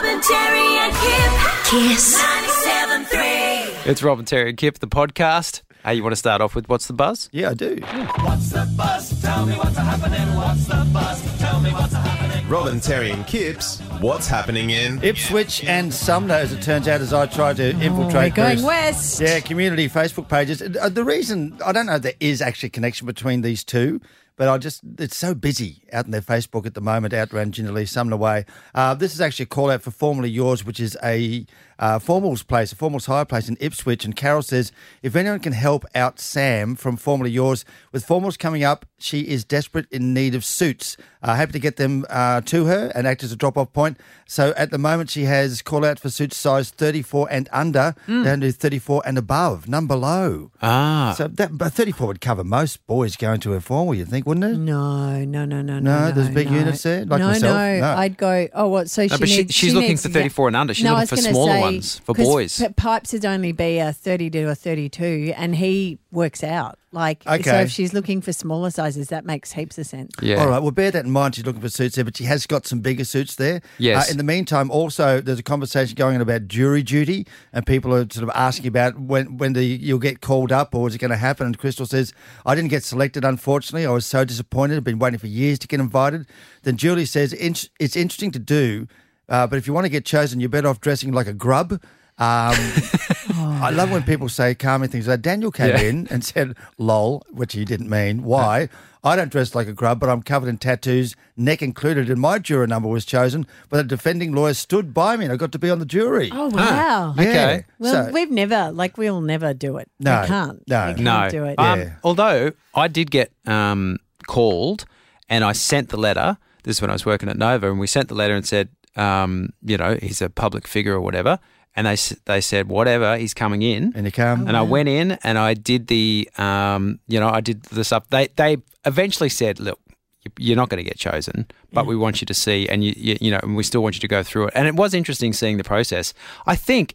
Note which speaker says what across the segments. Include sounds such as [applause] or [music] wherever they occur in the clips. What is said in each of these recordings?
Speaker 1: Robin, Terry, and Kip.
Speaker 2: Kiss.
Speaker 1: 97.3.
Speaker 3: It's Rob and Terry and Kip, the podcast. Hey, you want to start off with what's the buzz?
Speaker 4: Yeah, I do. What's the buzz?
Speaker 5: Tell me what's happening. What's the buzz? Tell me what's happening.
Speaker 6: Robin, Terry, and Kips, what's happening in
Speaker 4: Ipswich and Sumner, as it turns out, as I tried to
Speaker 7: Oh, we're
Speaker 4: infiltrate.
Speaker 7: going
Speaker 4: various-
Speaker 7: west.
Speaker 4: Yeah, community Facebook pages. Uh, The reason I don't know if there is actually a connection between these two, but I just it's so busy out in their Facebook at the moment, out around Gingerlee, Sumner Way. Uh, this is actually a call out for Formerly Yours, which is a uh, formals place, a formals hire place in Ipswich. And Carol says if anyone can help out Sam from Formally Yours with formals coming up, she is desperate in need of suits. Uh, happy to get them uh, to her and act as a drop off point. So at the moment, she has call out for suits size 34 and under, down to 34 and above, none below.
Speaker 3: Ah.
Speaker 4: So that but 34 would cover most boys going to a formal, you'd think, wouldn't it?
Speaker 7: No, no, no, no,
Speaker 4: No,
Speaker 7: no.
Speaker 4: there's big
Speaker 7: no.
Speaker 4: units there, like
Speaker 7: no,
Speaker 4: myself?
Speaker 7: No,
Speaker 4: No.
Speaker 7: I'd go. Oh, what? So
Speaker 3: No,
Speaker 7: she
Speaker 3: but she-
Speaker 7: needs,
Speaker 3: she's
Speaker 7: she
Speaker 3: looking
Speaker 7: needs
Speaker 3: for
Speaker 7: to get-
Speaker 3: 34 and under. She's
Speaker 7: no,
Speaker 3: looking
Speaker 7: I was
Speaker 3: for
Speaker 7: gonna
Speaker 3: smaller
Speaker 7: say,
Speaker 3: ones for
Speaker 7: 'cause
Speaker 3: boys.
Speaker 7: P- Pipes would only be a 30 to a 32, and he works out. Like,
Speaker 4: okay.
Speaker 7: so if she's looking for smaller sizes, that makes heaps of sense.
Speaker 3: yeah.
Speaker 4: All right, well, bear that in mind. She's looking for suits there, but she has got some bigger suits there.
Speaker 3: Yes.
Speaker 4: Uh, in the meantime, also, there's a conversation going on about jury duty, and people are sort of asking about when when the, you'll get called up or is it going to happen. And Crystal says, I didn't get selected, unfortunately. I was so disappointed. I've been waiting for years to get invited. Then Julie says, it's interesting to do, uh, but if you want to get chosen, you're better off dressing like a grub. Um, [laughs] I love when people say calming things. Like Daniel came
Speaker 3: Yeah.
Speaker 4: in and said, lol, which he didn't mean. Why? I don't dress like a grub, but I'm covered in tattoos, neck included, and my juror number was chosen. But a defending lawyer stood by me and I got to be on the jury.
Speaker 7: Oh, wow.
Speaker 4: Yeah.
Speaker 3: okay.
Speaker 7: Well,
Speaker 4: So-
Speaker 7: we've never, like, we'll never do it.
Speaker 4: No,
Speaker 7: we can't.
Speaker 4: no.
Speaker 7: we can't
Speaker 3: no.
Speaker 7: do it.
Speaker 3: Um,
Speaker 4: Yeah.
Speaker 3: although I did get um, called and I sent the letter. This is when I was working at Nova, and we sent the letter and said, um, you know, he's a public figure or whatever. And they they said, whatever, he's coming in.
Speaker 4: And you come.
Speaker 3: And I went in and I did the, um, you know, I did the stuff. They they eventually said, look, you- you're not going to get chosen, but we want you to see, and you, you you know, and we still want you to go through it. And it was interesting seeing the process. I think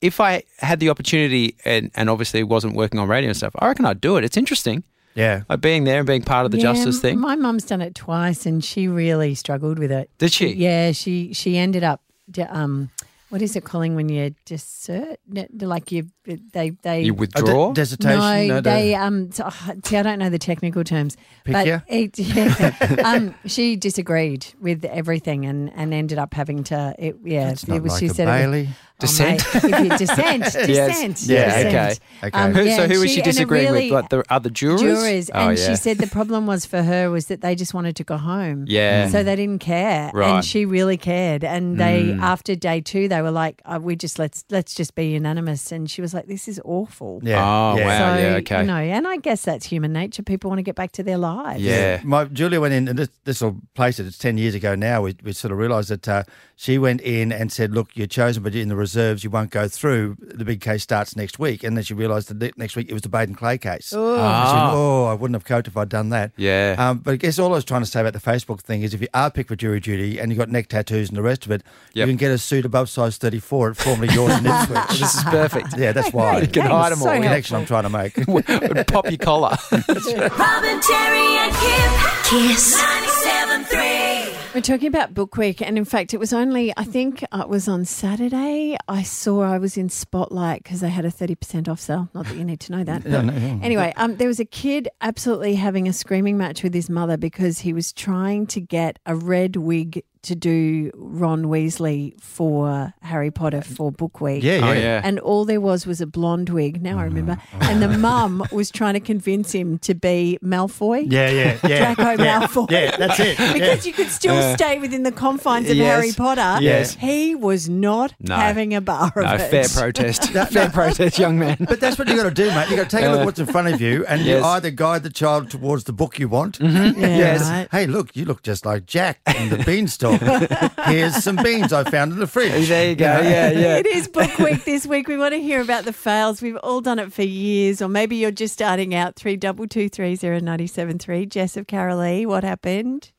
Speaker 3: if I had the opportunity and and obviously wasn't working on radio and stuff, I reckon I'd do it. It's interesting,
Speaker 4: yeah.
Speaker 3: like being there and being part of the
Speaker 7: Yeah,
Speaker 3: justice thing.
Speaker 7: My mum's done it twice, and she really struggled with it.
Speaker 3: Did she?
Speaker 7: Yeah, she she ended up. Um, what is it calling when you desert? Ne- Like you, they they
Speaker 3: You
Speaker 4: A
Speaker 3: withdraw.
Speaker 4: de- dissertation.
Speaker 7: no,
Speaker 4: no,
Speaker 7: they
Speaker 4: the-
Speaker 7: um. So, oh, see, I don't know the technical terms,
Speaker 4: Pick
Speaker 7: but it, [laughs] yeah, um, she disagreed with everything and and ended up having to. It, yeah,
Speaker 4: It's not
Speaker 7: it was.
Speaker 4: like
Speaker 7: she
Speaker 4: a
Speaker 7: said, it was-
Speaker 4: Bailey.
Speaker 3: Dissent?
Speaker 7: Oh, mate, if you dissent, [laughs] dissent,
Speaker 4: Yeah,
Speaker 7: dissent.
Speaker 3: okay.
Speaker 4: Okay.
Speaker 7: Um,
Speaker 3: Who,
Speaker 7: yeah,
Speaker 3: so who was she
Speaker 7: and it
Speaker 3: disagreeing
Speaker 7: really-
Speaker 3: with? Like the other jurors?
Speaker 7: jurors,
Speaker 3: Oh,
Speaker 7: and
Speaker 3: yeah.
Speaker 7: she said the problem was for her was that they just wanted to go home.
Speaker 3: Yeah.
Speaker 7: So they didn't care,
Speaker 3: Right.
Speaker 7: and she really cared. And they,
Speaker 3: Mm.
Speaker 7: after day two, they were like, oh, "We just let's let's just be unanimous." And she was like, "This is awful."
Speaker 4: Yeah.
Speaker 3: Oh,
Speaker 4: yeah.
Speaker 3: wow.
Speaker 7: So
Speaker 3: yeah, okay.
Speaker 7: you know, and I guess that's human nature. People want to get back to their lives.
Speaker 3: Yeah.
Speaker 4: My Julia went in, and this this will place it. It's ten years ago now. We, we sort of realised that uh, she went in and said, "Look, you're chosen, but in the reserves, you won't go through. The big case starts next week." And then she realised that next week it was the Baden Clay case.
Speaker 7: Oh.
Speaker 4: And she went, oh, I wouldn't have coped if I'd done that.
Speaker 3: Yeah.
Speaker 4: Um, but I guess all I was trying to say about the Facebook thing is if you are picked for jury duty and you've got neck tattoos and the rest of it,
Speaker 3: Yep.
Speaker 4: you can get a suit above size 34 at formerly yours in [laughs] Ipswich.
Speaker 3: this is perfect.
Speaker 4: yeah, that's why.
Speaker 3: You can
Speaker 7: Thanks,
Speaker 3: hide them
Speaker 7: so
Speaker 3: all.
Speaker 4: the
Speaker 3: yeah.
Speaker 4: connection I'm trying to make. [laughs]
Speaker 3: Pop your collar.
Speaker 1: Robin, Terry, and Kip.
Speaker 2: Kiss.
Speaker 1: 97.3.
Speaker 7: We're talking about Book Week, and in fact, it was only I think uh, it was on Saturday. I saw I was in Spotlight because they had a thirty percent off sale. Not that you need to know that. [laughs]
Speaker 4: Yeah, no, yeah.
Speaker 7: Anyway, um, there was a kid absolutely having a screaming match with his mother because he was trying to get a red wig to do Ron Weasley for Harry Potter for Book Week.
Speaker 4: Yeah, yeah.
Speaker 3: Oh, yeah.
Speaker 7: And all there was was a blonde wig. Now I mm-hmm. remember. And the mum was trying to convince him to be Malfoy.
Speaker 4: Yeah, yeah, yeah. [laughs]
Speaker 7: Draco
Speaker 4: yeah.
Speaker 7: Malfoy.
Speaker 4: Yeah, that's it. Yeah. [laughs]
Speaker 7: Because you could still stay within the confines of
Speaker 3: Yes.
Speaker 7: Harry Potter.
Speaker 3: Yes.
Speaker 7: He was not
Speaker 3: No.
Speaker 7: having a bar of
Speaker 3: No,
Speaker 7: it.
Speaker 3: fair [laughs] protest. A fair protest, young man.
Speaker 4: But that's what you got to do, mate. You got to take a look at what's in front of you, and you either guide the child towards the book you want. Mm-hmm.
Speaker 7: Yeah,
Speaker 4: Yes.
Speaker 7: right.
Speaker 4: Hey, look, you look just like Jack in the beanstalk. [laughs] Here's some beans I found in the fridge.
Speaker 3: There you go. Yeah, yeah.
Speaker 7: It is book week this week. We want to hear about the fails. We've all done it for years, or maybe you're just starting out. Three double two three zero ninety seven three. Jess of Carolee, what happened?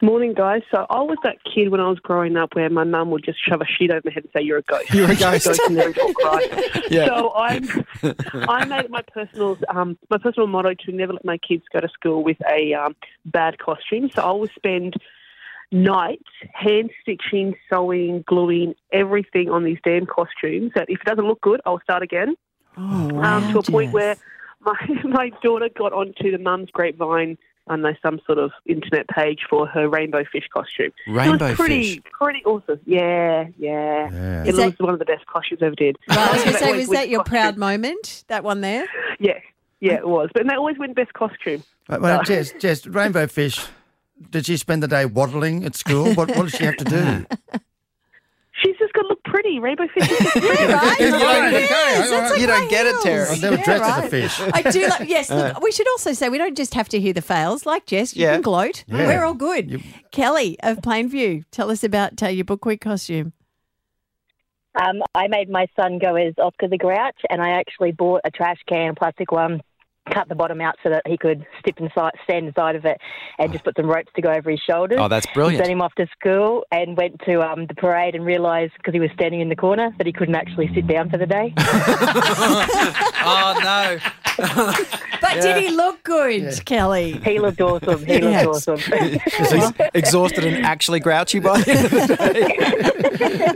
Speaker 8: Morning, guys. So I was that kid when I was growing up where my mum would just shove a sheet over my head and say, "You're a ghost."
Speaker 3: You're a [laughs] ghost.
Speaker 8: and never cry. [laughs]
Speaker 3: Yeah.
Speaker 8: So I, I made it my personal, um, my personal motto to never let my kids go to school with a um, bad costume. So I will spend nights hand stitching, sewing, gluing everything on these damn costumes. That if it doesn't look good, I'll start again.
Speaker 7: Oh, wow,
Speaker 8: um, to a point where my [laughs] my daughter got onto the mum's grapevine. I know some sort of internet page for her rainbow fish costume.
Speaker 3: Rainbow
Speaker 8: it was pretty,
Speaker 3: fish.
Speaker 8: pretty awesome. Yeah, yeah.
Speaker 4: Yeah.
Speaker 8: It
Speaker 7: Is that-
Speaker 8: was one of the best costumes I ever did.
Speaker 7: Right, I was going to say, was that your
Speaker 8: costume.
Speaker 7: proud moment? That one there?
Speaker 8: Yeah, yeah, it was. But they always win best costume.
Speaker 4: Well, well, Jess, Jess, Rainbow Fish, did she spend the day waddling at school? What, what does she have to do? [laughs]
Speaker 8: She's just got to look pretty. Rainbow fish is [laughs] pretty.
Speaker 7: right?
Speaker 4: You don't-
Speaker 7: Yes,
Speaker 4: okay,
Speaker 7: that's like
Speaker 3: You don't
Speaker 7: my
Speaker 3: get it,
Speaker 7: heels.
Speaker 3: Terry.
Speaker 4: I've never
Speaker 7: Yeah,
Speaker 4: dressed as a fish.
Speaker 7: I do like, yes, look, we should also say we don't just have to hear the fails. Like Jess, you
Speaker 3: Yeah.
Speaker 7: can gloat.
Speaker 4: Yeah.
Speaker 7: We're all good. Kelly of Plainview, tell us about uh, your book week costume.
Speaker 2: Um, I made my son go as Oscar the Grouch, and I actually bought a trash can, a plastic one, cut the bottom out so that he could step inside, stand inside of it, and just put some ropes to go over his shoulders.
Speaker 3: Oh, that's brilliant!
Speaker 2: Sent him off to school and went to um, the parade and realised because he was standing in the corner that he couldn't actually sit down for the day. [laughs] [laughs]
Speaker 3: oh no. [laughs]
Speaker 7: But did he look good, Kelly?
Speaker 2: he looked awesome. He
Speaker 7: Yes.
Speaker 2: looked awesome.
Speaker 3: Because [laughs] he's exhausted and actually grouchy by the end of the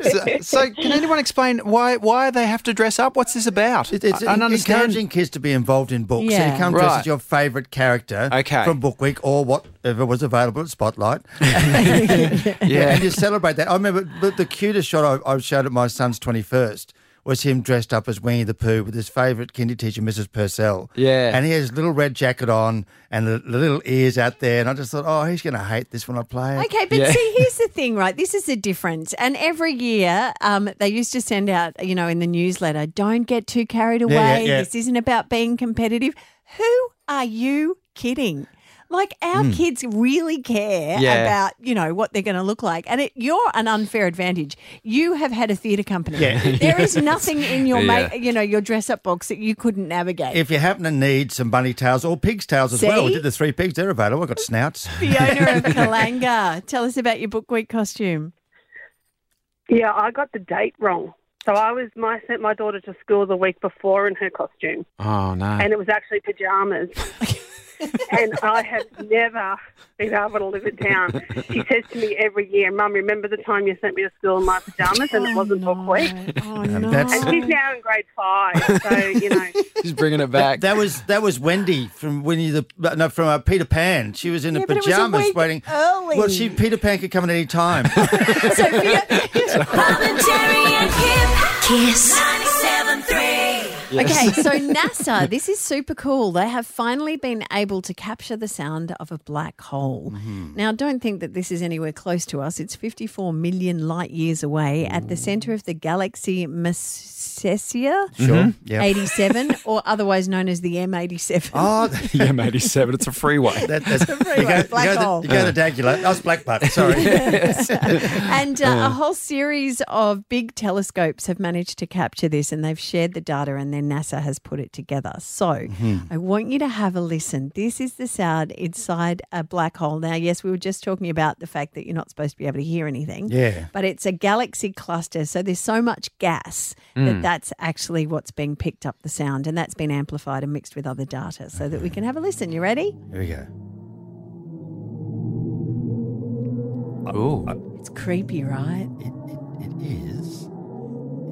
Speaker 3: day. [laughs] so, so can anyone explain why why they have to dress up? What's this about?
Speaker 4: It- It's
Speaker 3: I don't understand.
Speaker 4: encouraging kids to be involved in books. So
Speaker 7: Yeah.
Speaker 4: you come dress
Speaker 3: Right.
Speaker 4: as your favourite character
Speaker 3: Okay.
Speaker 4: from Book Week or whatever was available at Spotlight.
Speaker 3: Yeah.
Speaker 4: And you celebrate that. I remember the, the cutest shot I, I showed at my son's 21st was him dressed up as Winnie the Pooh with his favourite kindy teacher, Mrs. Purcell.
Speaker 3: Yeah.
Speaker 4: And he has his little red jacket on and the, the little ears out there. And I just thought, oh, he's going to hate this when I play it.
Speaker 7: Okay, but
Speaker 3: Yeah.
Speaker 7: see, here's [laughs] the thing, right? This is the difference. And every year, um, they used to send out, you know, in the newsletter, don't get too carried away.
Speaker 4: Yeah, yeah, yeah.
Speaker 7: This isn't about being competitive. Who are you kidding? Like our hmm. kids really care.
Speaker 3: Yeah.
Speaker 7: about, you know, what they're going to look like. And it, you're an unfair advantage. You have had a theatre company.
Speaker 4: Yeah. [laughs]
Speaker 7: There is nothing in your,
Speaker 3: Yeah.
Speaker 7: ma- you know, your dress up box that you couldn't navigate.
Speaker 4: If you happen to need some bunny tails or pig's tails as well, we did the three pigs. They're available. I've got snouts. [laughs]
Speaker 7: Fiona of [laughs] Kallangur, tell us about your book week costume.
Speaker 8: Yeah, I got the date wrong. So I was my sent my daughter to school the week before in her costume,
Speaker 3: Oh no.
Speaker 8: and it was actually pajamas. And I have never been able to live it down. She says to me every year, "Mum, remember the time you sent me to school in my pajamas and it wasn't book week?"
Speaker 7: Oh, [laughs] no.
Speaker 8: And she's now in grade five, so you know. [laughs]
Speaker 3: She's bringing it back.
Speaker 4: That was that was Wendy from Winnie the no from uh, Peter Pan. She was in
Speaker 7: Yeah,
Speaker 4: the
Speaker 7: but it was a
Speaker 4: pajamas
Speaker 7: week
Speaker 4: waiting.
Speaker 7: early.
Speaker 4: Well, she Peter Pan could come at any time.
Speaker 7: Sophia,
Speaker 1: Robin, Terry, and Kip. Kiss 97.3.
Speaker 7: Okay, [laughs] so NASA, this is super cool. They have finally been able to capture the sound of a black hole. Mm-hmm. Now, don't think that this is anywhere close to us. It's 54 million light years away at the center of the galaxy Messier
Speaker 4: sure. Mm-hmm. Yeah.
Speaker 7: 87, [laughs] or otherwise known as the M87. [laughs]
Speaker 4: Oh,
Speaker 3: yeah, mate, he's seven. It's a freeway.
Speaker 4: that, that's
Speaker 7: freeway,
Speaker 4: you go,
Speaker 7: black
Speaker 4: you go,
Speaker 7: hole.
Speaker 4: To, you go to Dagula. That was Black Buck. Sorry.
Speaker 7: And uh, a uh. whole series of big telescopes have managed to capture this and they've shared the data and then NASA has put it together. So mm-hmm. I want you to have a listen. This is the sound inside a black hole. Now, yes, we were just talking about the fact that you're not supposed to be able to hear anything.
Speaker 4: Yeah.
Speaker 7: But it's a galaxy cluster. So there's so much gas that mm. that's actually what's being picked up the sound and that's been amplified and mixed with other data so that we can have a listen. You ready?
Speaker 4: Here we go.
Speaker 3: Ooh.
Speaker 7: Uh, it's creepy, right?
Speaker 4: It, it, it is.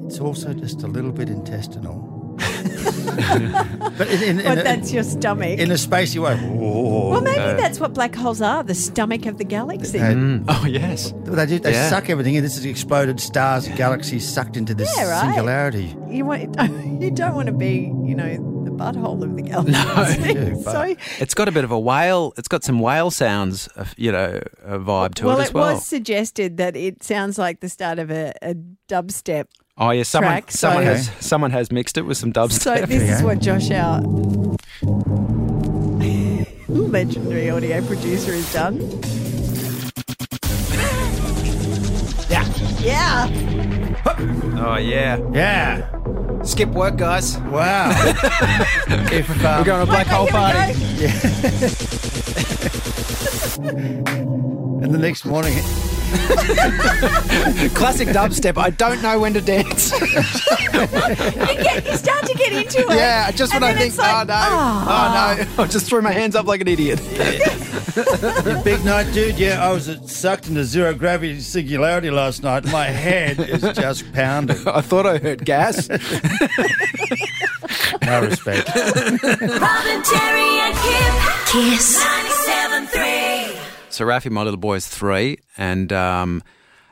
Speaker 4: It's also just a little bit intestinal. [laughs] but in, in, in,
Speaker 7: But
Speaker 4: a,
Speaker 7: that's your stomach.
Speaker 4: in a spacey way. Whoa.
Speaker 7: Well, maybe that's what black holes are the stomach of the galaxy.
Speaker 4: They-
Speaker 3: Mm. Oh yes.
Speaker 4: They, do, they
Speaker 3: Yeah.
Speaker 4: suck everything in. This is exploded stars, galaxies sucked into this
Speaker 7: Yeah, right.
Speaker 4: singularity.
Speaker 7: You want [laughs] you don't want to be, you know, the butthole of the [laughs] galaxy.
Speaker 4: No, you do,
Speaker 7: so,
Speaker 3: It's got a bit of a whale. It's got some whale sounds, uh, you know, a vibe to
Speaker 7: well,
Speaker 3: it as
Speaker 7: it
Speaker 3: well.
Speaker 7: It was suggested that it sounds like the start of a, a dubstep.
Speaker 3: Oh yeah, someone
Speaker 7: track,
Speaker 3: someone
Speaker 7: so-
Speaker 3: has someone has mixed it with some dubstep.
Speaker 7: So this is what Josh, our legendary audio producer, has done.
Speaker 3: Yeah.
Speaker 7: Yeah.
Speaker 3: oh yeah.
Speaker 4: Yeah.
Speaker 3: Skip work, guys.
Speaker 4: Wow. [laughs] if, um,
Speaker 3: We're going to a black hole party.
Speaker 7: go. [laughs] [laughs]
Speaker 4: and the next morning, [laughs]
Speaker 3: Classic dubstep. I don't know when to dance.
Speaker 7: you, get, you start to get into it.
Speaker 3: yeah, just when I think,
Speaker 7: like,
Speaker 3: oh no, ah. oh no, [laughs] I just threw my hands up like an idiot.
Speaker 4: Big night, dude. Yeah, I was sucked into zero gravity singularity last night. My head is just pounding. [laughs]
Speaker 3: I thought I heard gas.
Speaker 4: No respect.
Speaker 1: Robin, Terry, and Kip. Kiss 97.3.
Speaker 3: So Rafi, my little boy, is three, and um,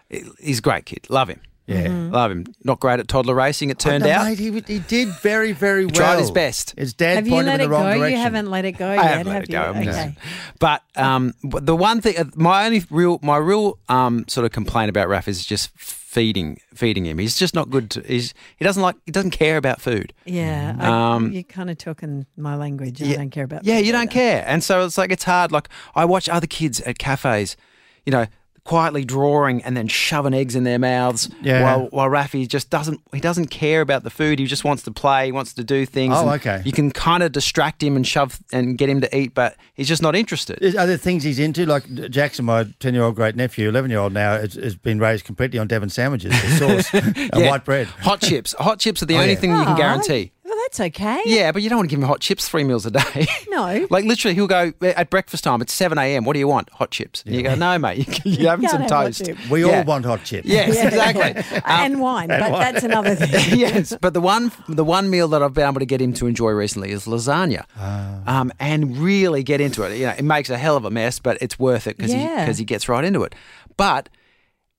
Speaker 3: he's a great kid. Love him.
Speaker 4: Yeah.
Speaker 3: Love him. Not great at toddler racing, it turned
Speaker 4: No,
Speaker 3: out.
Speaker 4: mate, he, he did very, very well.
Speaker 3: Tried his best.
Speaker 4: His dad
Speaker 7: Have you
Speaker 4: pointed
Speaker 7: let
Speaker 4: him in
Speaker 7: it
Speaker 4: the
Speaker 7: go?
Speaker 4: direction.
Speaker 7: You haven't let it go
Speaker 3: I
Speaker 7: yet,
Speaker 3: haven't let
Speaker 7: have
Speaker 3: it
Speaker 7: you?
Speaker 3: go.
Speaker 7: Okay.
Speaker 3: just- But um, but the one thing, my only real, my real um, sort of complaint about Raf is just feeding, feeding him. He's just not good. To, he's he doesn't like, he doesn't care about food.
Speaker 7: Yeah, I,
Speaker 3: Um,
Speaker 7: you're kind of talking my language. I
Speaker 3: Yeah.
Speaker 7: don't care about.
Speaker 3: Yeah,
Speaker 7: food
Speaker 3: you don't
Speaker 7: either.
Speaker 3: care, and so it's like it's hard. Like I watch other kids at cafes, you know, quietly drawing and then shoving eggs in their mouths.
Speaker 4: Yeah.
Speaker 3: While while Rafi just doesn't, he doesn't care about the food. He just wants to play. He wants to do things.
Speaker 4: Oh, okay.
Speaker 3: You can kind of distract him and shove and get him to eat, but he's just not interested.
Speaker 4: Is- Are there things he's into? Like Jackson, my 10 year old great nephew, 11 year old now, has, has been raised completely on Devon sandwiches, the sauce, [laughs] and
Speaker 3: Yeah.
Speaker 4: white bread.
Speaker 3: Hot chips. Hot chips are the
Speaker 4: Oh,
Speaker 3: only
Speaker 4: yeah.
Speaker 3: thing you can guarantee.
Speaker 7: Well, that's okay.
Speaker 3: Yeah, but you don't want to give him hot chips three meals a day. [laughs]
Speaker 7: No.
Speaker 3: like literally, he'll go at breakfast time. It's seven a.m. What do you want? Hot chips. And you go, no, mate. You're having
Speaker 7: can't
Speaker 3: some
Speaker 7: have
Speaker 3: toast.
Speaker 4: We
Speaker 3: Yeah.
Speaker 4: all want hot chips.
Speaker 3: Yes, exactly. [laughs] Um,
Speaker 7: and wine, but that's another [laughs] thing.
Speaker 3: yes, but the one the one meal that I've been able to get him to enjoy recently is lasagna,
Speaker 7: Ah.
Speaker 3: um, and really get into it. You know, it makes a hell of a mess, but it's worth it because he
Speaker 7: Yeah.
Speaker 3: because he gets right into it. But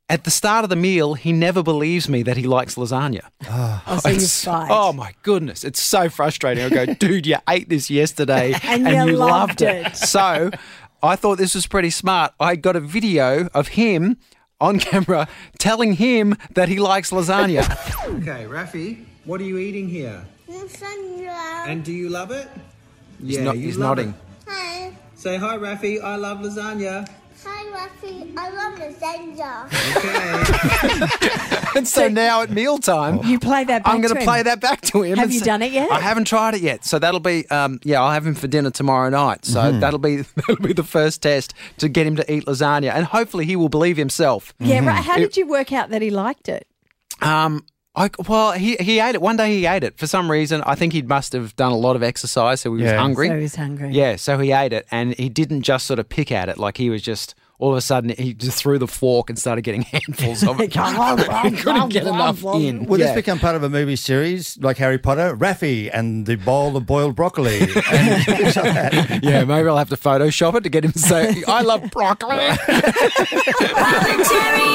Speaker 3: at the start of the meal, he never believes me that he likes lasagna.
Speaker 7: Oh, so you fight.
Speaker 3: Oh my goodness, it's so frustrating. I go, [laughs] dude, you ate this yesterday
Speaker 7: And [laughs]
Speaker 3: and,
Speaker 7: you
Speaker 3: you
Speaker 7: loved
Speaker 3: loved it.
Speaker 7: it.
Speaker 3: So I thought this was pretty smart. I got a video of him on [laughs] camera telling him that he likes lasagna.
Speaker 9: Okay, Rafi, what are you eating here?
Speaker 10: Lasagna.
Speaker 9: And do you love it?
Speaker 3: He's,
Speaker 9: yeah,
Speaker 3: not,
Speaker 9: you
Speaker 3: he's
Speaker 9: love
Speaker 3: nodding.
Speaker 9: it.
Speaker 10: Hi.
Speaker 9: Say hi, Rafi. I love lasagna.
Speaker 10: Hi, Rafi. I love lasagna.
Speaker 9: Okay. [laughs]
Speaker 3: And so now at mealtime,
Speaker 7: You play that back
Speaker 3: I'm going
Speaker 7: to
Speaker 3: to play that back to him.
Speaker 7: Have
Speaker 3: and
Speaker 7: you
Speaker 3: say-
Speaker 7: done it yet?
Speaker 3: I haven't tried it yet. So that'll be, um, yeah, I'll have him for dinner tomorrow night. So
Speaker 7: Mm-hmm.
Speaker 3: that'll be [laughs] that'll be the first test to get him to eat lasagna, and hopefully he will believe himself.
Speaker 7: Yeah, right.
Speaker 3: Mm-hmm.
Speaker 7: How did you work out that he liked it?
Speaker 3: Um, I, well, he he ate it one day. He ate it for some reason. I think he must have done a lot of exercise, so he was
Speaker 4: Yeah.
Speaker 3: hungry.
Speaker 7: So he's hungry.
Speaker 3: Yeah, so he ate it, and he didn't just sort of pick at it. Like he was just all of a sudden he just threw the fork and started getting [laughs] handfuls of it. [laughs] he couldn't get enough in.
Speaker 4: Will
Speaker 3: yeah.
Speaker 4: this become part of a movie series like Harry Potter? Raffy and the bowl of boiled broccoli. [laughs] and things like that.
Speaker 3: yeah, maybe I'll have to Photoshop it to get him to say, "I love broccoli."
Speaker 1: Terry,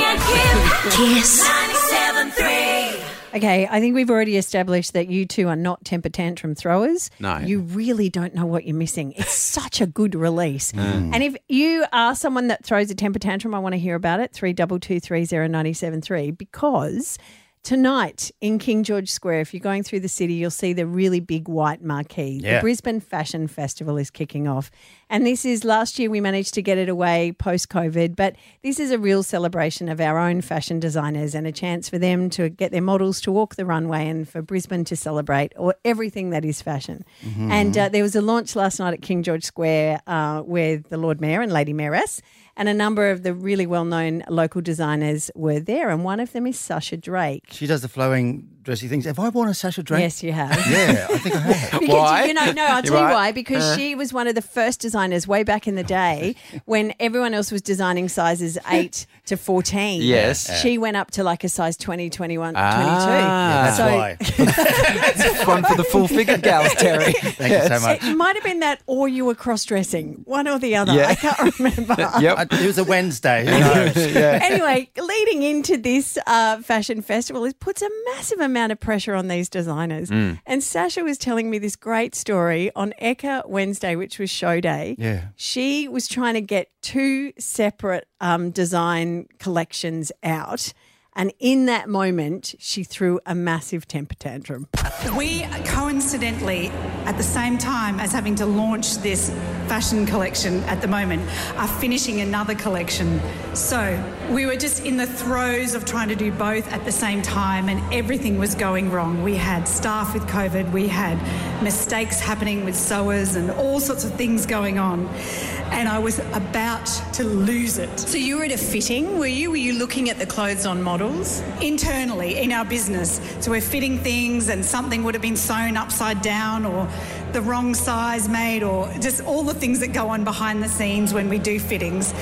Speaker 1: and Kip. Kiss 97.3.
Speaker 7: Okay, I think we've already established that you two are not temper tantrum throwers.
Speaker 3: No.
Speaker 7: You really don't know what you're missing. It's [laughs] such a good release.
Speaker 3: Mm.
Speaker 7: And if you are someone that throws a temper tantrum, I want to hear about it. Three double two three zero ninety seven three because tonight in King George Square, if you're going through the city, you'll see the really big white marquee. The Brisbane Fashion Festival is kicking off. And this is last year we managed to get it away post COVID, but this is a real celebration of our own fashion designers and a chance for them to get their models to walk the runway and for Brisbane to celebrate or everything that is fashion. And uh, there was a launch last night at King George Square uh, with the Lord Mayor and Lady Mayoress. And a number of the really well known local designers were there, and one of them is Sasha Drake.
Speaker 4: She does the flowing dressy things. Have I worn a Sasha Drake?
Speaker 7: Yes, you have.
Speaker 4: Yeah, I think I [laughs] have.
Speaker 7: Because
Speaker 3: Why?
Speaker 7: you know, no, I'll [laughs]
Speaker 3: You're
Speaker 7: tell you
Speaker 3: right.
Speaker 7: why. Because she was one of the first designers way back in the day [laughs] when everyone else was designing sizes eight to fourteen.
Speaker 3: Yes.
Speaker 7: she went up to like a size 20, 21, 22.
Speaker 3: Ah.
Speaker 4: That's
Speaker 7: so
Speaker 4: why.
Speaker 3: One for the full figured gals, Terry.
Speaker 4: Thank you so much.
Speaker 7: it might have been that, or you were cross dressing, one or the other.
Speaker 3: Yeah.
Speaker 7: I can't remember.
Speaker 3: Yep.
Speaker 4: It was a Wednesday. Who knows?
Speaker 7: anyway, leading into this uh, fashion festival, it puts a massive amount of pressure on these designers.
Speaker 3: Mm.
Speaker 7: And Sasha was telling me this great story on Eka Wednesday, which was show day.
Speaker 4: Yeah.
Speaker 7: She was trying to get two separate um, design collections out. And in that moment, she threw a massive temper tantrum.
Speaker 11: We coincidentally, at the same time as having to launch this fashion collection at the moment are finishing another collection. So we were just in the throes of trying to do both at the same time, and everything was going wrong. We had staff with COVID, we had mistakes happening with sewers, and all sorts of things going on. And I was about to lose it.
Speaker 12: So you were at a fitting, were you? Were you looking at the clothes on models?
Speaker 11: internally in our business. So we're fitting things and something would have been sewn upside down or the wrong size made or just all the things that go on behind the scenes when we do fittings.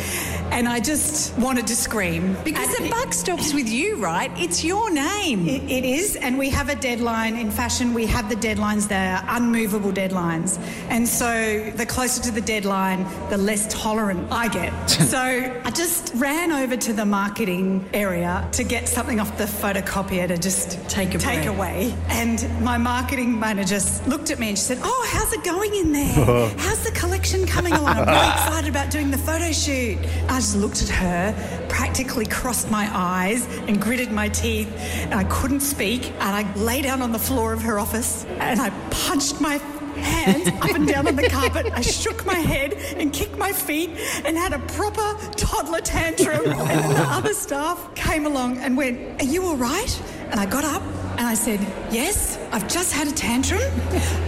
Speaker 11: And I just wanted to scream.
Speaker 12: Because the buck stops with you, right? It's your name.
Speaker 11: It, it is, and we have a deadline in fashion. We have the deadlines, they're unmovable deadlines. And so the closer to the deadline, the less tolerant I get. [laughs] so I just ran over to the marketing area to get something off the photocopier to just
Speaker 12: Take
Speaker 11: take away. And my marketing manager looked at me and she said, oh, Oh, how's it going in there? [laughs] How's the collection coming along? I'm really excited about doing the photo shoot. I just looked at her, practically crossed my eyes and gritted my teeth. And I couldn't speak. And I lay down on the floor of her office and I punched my hands up and down on the carpet. I shook my head and kicked my feet and had a proper toddler tantrum. And then the other staff came along and went, Are you all right? And I got up and I said, Yes, I've just had a tantrum,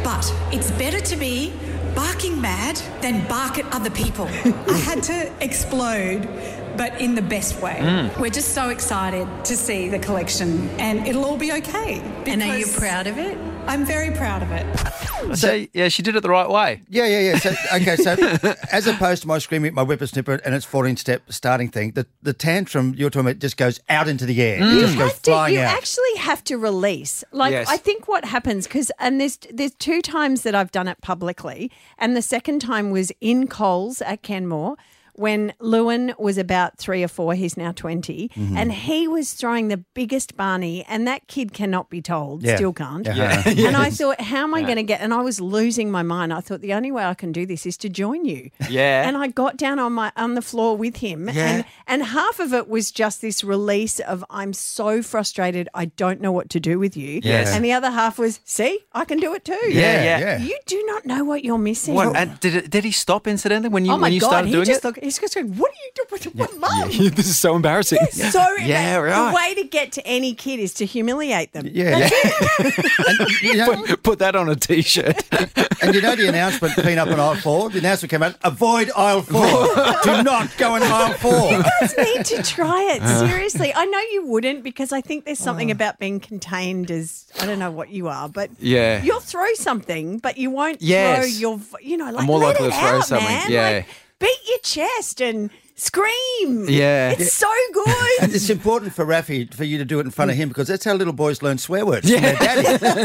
Speaker 11: but it's better to be barking mad than bark at other people. I had to explode. But in the best way.
Speaker 12: Mm.
Speaker 11: We're just so excited to see the collection, and it'll all be okay.
Speaker 12: And are you proud of it?
Speaker 11: I'm very proud of it.
Speaker 3: So, yeah, she did it the right way.
Speaker 4: Yeah, yeah, yeah. So, [laughs] okay, so as opposed to my screaming at my whippersnipper and its 14 step starting thing, the, the tantrum you're talking about just goes out into the air. It mm. just goes
Speaker 7: have to,
Speaker 4: flying
Speaker 7: you
Speaker 4: out.
Speaker 7: actually have to release. Like
Speaker 3: Yes.
Speaker 7: I think what happens because and there's there's two times that I've done it publicly, and the second time was in Coles at Kenmore. When Lewin was about three or four, he's now 20,
Speaker 4: Mm-hmm.
Speaker 7: and he was throwing the biggest Barney, and that kid cannot be told,
Speaker 4: Yeah.
Speaker 7: still can't.
Speaker 4: Yeah. [laughs]
Speaker 7: And I thought, how am I going to get? And I was losing my mind. I thought the only way I can do this is to join you.
Speaker 3: Yeah.
Speaker 7: And I got down on my on the floor with him, and and half of it was just this release of I'm so frustrated, I don't know what to do with you.
Speaker 3: Yes.
Speaker 7: And the other half was, see, I can do it too.
Speaker 3: Yeah, yeah.
Speaker 4: yeah.
Speaker 7: You do not know what you're missing.
Speaker 3: What, and did it, did he stop incidentally when you
Speaker 7: oh my
Speaker 3: when you
Speaker 7: god,
Speaker 3: started
Speaker 7: he
Speaker 3: doing
Speaker 7: just
Speaker 3: it?
Speaker 7: looked, he's just going, what are you doing? What, mum? [laughs]
Speaker 3: this is so embarrassing.
Speaker 7: So
Speaker 3: Yeah,
Speaker 7: the-
Speaker 3: right.
Speaker 7: the way to get to any kid is to humiliate them.
Speaker 4: Yeah. [laughs] and, you know,
Speaker 3: Put, put that on a t-shirt. [laughs]
Speaker 4: and you know the announcement clean up on aisle four? The announcement came out, avoid aisle four. Do not go in aisle four.
Speaker 7: You guys need to try it. Ah. Seriously. I know you wouldn't because I think there's something ah. about being contained as I don't know what you are, but
Speaker 3: Yeah.
Speaker 7: you'll throw something, but you won't
Speaker 3: Yes.
Speaker 7: throw your you know, like
Speaker 3: more
Speaker 7: let
Speaker 3: likely
Speaker 7: it
Speaker 3: to throw
Speaker 7: out,
Speaker 3: something.
Speaker 7: man.
Speaker 3: Yeah.
Speaker 7: Like, beat your chest and scream.
Speaker 3: Yeah.
Speaker 7: It's so good.
Speaker 4: And it's important for Rafi for you to do it in front of him because that's how little boys learn swear words from their daddy.
Speaker 1: Tom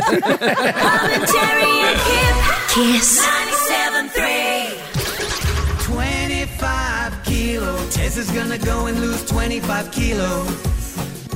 Speaker 1: and Jerry and Kip. Kiss 97.3.
Speaker 9: 25 kilo. Tessa's gonna go and lose 25 kilo.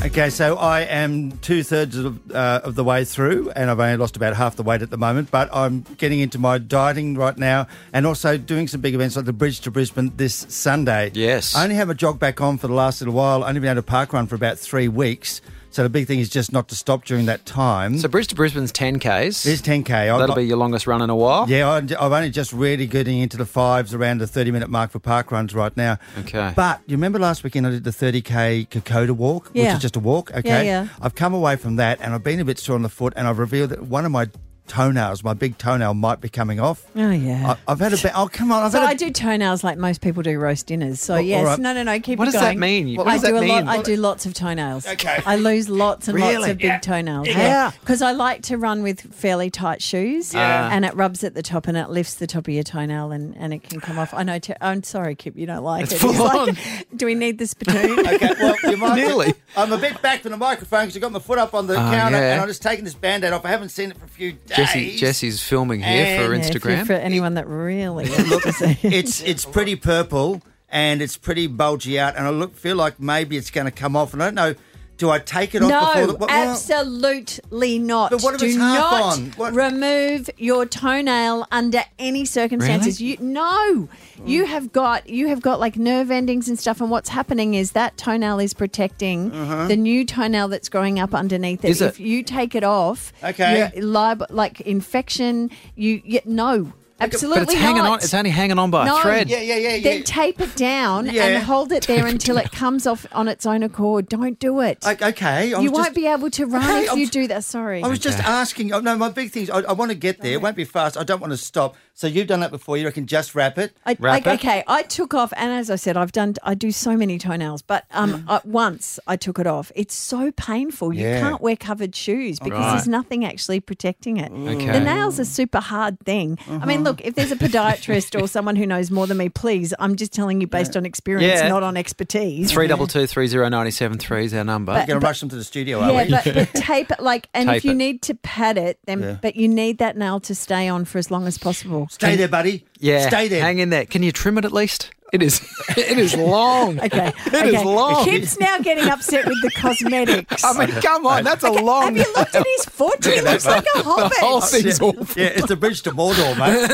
Speaker 4: Okay, so I am two thirds of, uh, of the way through, and I've only lost about half the weight at the moment. But I'm getting into my dieting right now, and also doing some big events like the Bridge to Brisbane this Sunday.
Speaker 3: Yes.
Speaker 4: I only have a jog back on for the last little while. I've Only been able to park run for about three weeks. So the big thing is just not to stop during that time.
Speaker 3: so Bridge to Brisbane's 10Ks.
Speaker 4: It's 10K.
Speaker 3: That'll be your longest run in a while.
Speaker 4: Yeah, I- I'm only just really getting into the fives around the 30 minute mark for park runs right now.
Speaker 3: Okay.
Speaker 4: But you remember last weekend I did the 30k Kokoda walk, which is just a walk. Okay.
Speaker 7: Yeah, yeah.
Speaker 4: I've come away from that and I've been a bit sore on the foot and I've revealed that one of my toenails, my big toenail, might be coming off.
Speaker 7: Oh yeah.
Speaker 4: I, I've had a bit. Oh, come on. I've
Speaker 7: so
Speaker 4: had a-
Speaker 7: I do toenails like most people do roast dinners. So
Speaker 4: Well,
Speaker 7: yes,
Speaker 4: all right.
Speaker 7: no, no, no. Keep
Speaker 3: What
Speaker 7: it
Speaker 3: does that mean? What
Speaker 7: I
Speaker 3: does
Speaker 7: do
Speaker 3: that
Speaker 7: a lot.
Speaker 3: mean?
Speaker 7: I do lots of toenails.
Speaker 4: Okay.
Speaker 7: I lose lots and lots
Speaker 4: Really?
Speaker 7: of big
Speaker 4: Yeah.
Speaker 7: toenails.
Speaker 3: Yeah.
Speaker 7: Because I like to run with fairly tight shoes.
Speaker 3: Yeah.
Speaker 7: And it rubs at the top and it lifts the top of your toenail and, and it can come off. I know. Te- I'm sorry, Kip. You don't like
Speaker 3: It's
Speaker 7: it.
Speaker 3: full
Speaker 7: He's like,
Speaker 3: on. [laughs]
Speaker 7: do we need the spittoon? [laughs]
Speaker 4: Okay, well, you might
Speaker 3: Nearly.
Speaker 4: I'm a bit back from the microphone because I've got my foot up on the
Speaker 3: Oh,
Speaker 4: counter
Speaker 3: yeah.
Speaker 4: and I'm just taking this band aid off. I haven't seen it for a few days.
Speaker 3: Jesse, Jesse's filming here for
Speaker 4: And-
Speaker 7: Yeah,
Speaker 3: Instagram.
Speaker 7: for anyone that really wants to see it.
Speaker 4: it's it's pretty purple and it's pretty bulgy out, and I look feel like maybe it's going to come off. And I don't know, do I take it off before?
Speaker 7: No,
Speaker 4: The, what-
Speaker 7: absolutely not.
Speaker 4: But what if
Speaker 7: Do
Speaker 4: it's half
Speaker 7: not
Speaker 4: on? What-
Speaker 7: remove your toenail under any circumstances. You no, you oh. have got you have got like nerve endings and stuff. And what's happening is that toenail is protecting uh-huh. the new toenail that's growing up underneath it.
Speaker 3: Is it?
Speaker 7: If you take it off,
Speaker 4: Okay.
Speaker 7: like infection. You, you no. Absolutely
Speaker 3: But it's hanging
Speaker 7: not.
Speaker 3: on. It's only hanging on by
Speaker 7: No.
Speaker 3: a thread.
Speaker 4: Yeah, yeah, yeah, yeah.
Speaker 7: Then tape it down
Speaker 4: Yeah.
Speaker 7: and hold it there until it comes off on its own accord. Don't do it.
Speaker 4: O- okay, I
Speaker 7: you
Speaker 4: was
Speaker 7: won't
Speaker 4: just-
Speaker 7: be able to run
Speaker 4: Okay,
Speaker 7: if
Speaker 4: I'm
Speaker 7: you do that. Sorry.
Speaker 4: I was just asking. Oh, no, my big thing is I, I want to get there. It won't be fast. I don't want to stop. So you've done that before. You reckon just wrap it?
Speaker 7: I,
Speaker 3: Wrap
Speaker 7: like,
Speaker 3: it?
Speaker 7: okay, I took off, and as I said, I've done. I do so many toenails, but um, I, once I took it off. It's so painful. You
Speaker 4: Yeah.
Speaker 7: can't wear covered shoes because
Speaker 3: Right.
Speaker 7: there's nothing actually protecting it.
Speaker 3: Okay.
Speaker 7: The nails are a super hard thing. I
Speaker 4: Uh-huh.
Speaker 7: mean, look, if there's a podiatrist or someone who knows more than me, please. I'm just telling you based on experience,
Speaker 3: Yeah.
Speaker 7: not on expertise.
Speaker 3: Three double two three zero ninety seven three is our number.
Speaker 7: But-
Speaker 4: Going to rush them to the studio, are
Speaker 7: Yeah,
Speaker 4: we?
Speaker 7: but, but [laughs] tape it like, and
Speaker 3: Tape
Speaker 7: if you
Speaker 3: it.
Speaker 7: need to pad it, then
Speaker 4: Yeah.
Speaker 7: but you need that nail to stay on for as long as possible.
Speaker 4: Stay there, buddy.
Speaker 3: yeah,
Speaker 4: Stay there.
Speaker 3: Hang in there. Can you trim it at least? It is. It is long. [laughs]
Speaker 7: Okay,
Speaker 3: It
Speaker 7: okay.
Speaker 3: is long.
Speaker 7: Kip's now getting upset with the cosmetics. [laughs]
Speaker 3: I mean, come on, that's a long.
Speaker 7: Have you looked at his foot? He looks like a [laughs] hobbit.
Speaker 3: The whole thing's awful.
Speaker 4: yeah, it's the bridge to Mordor, mate.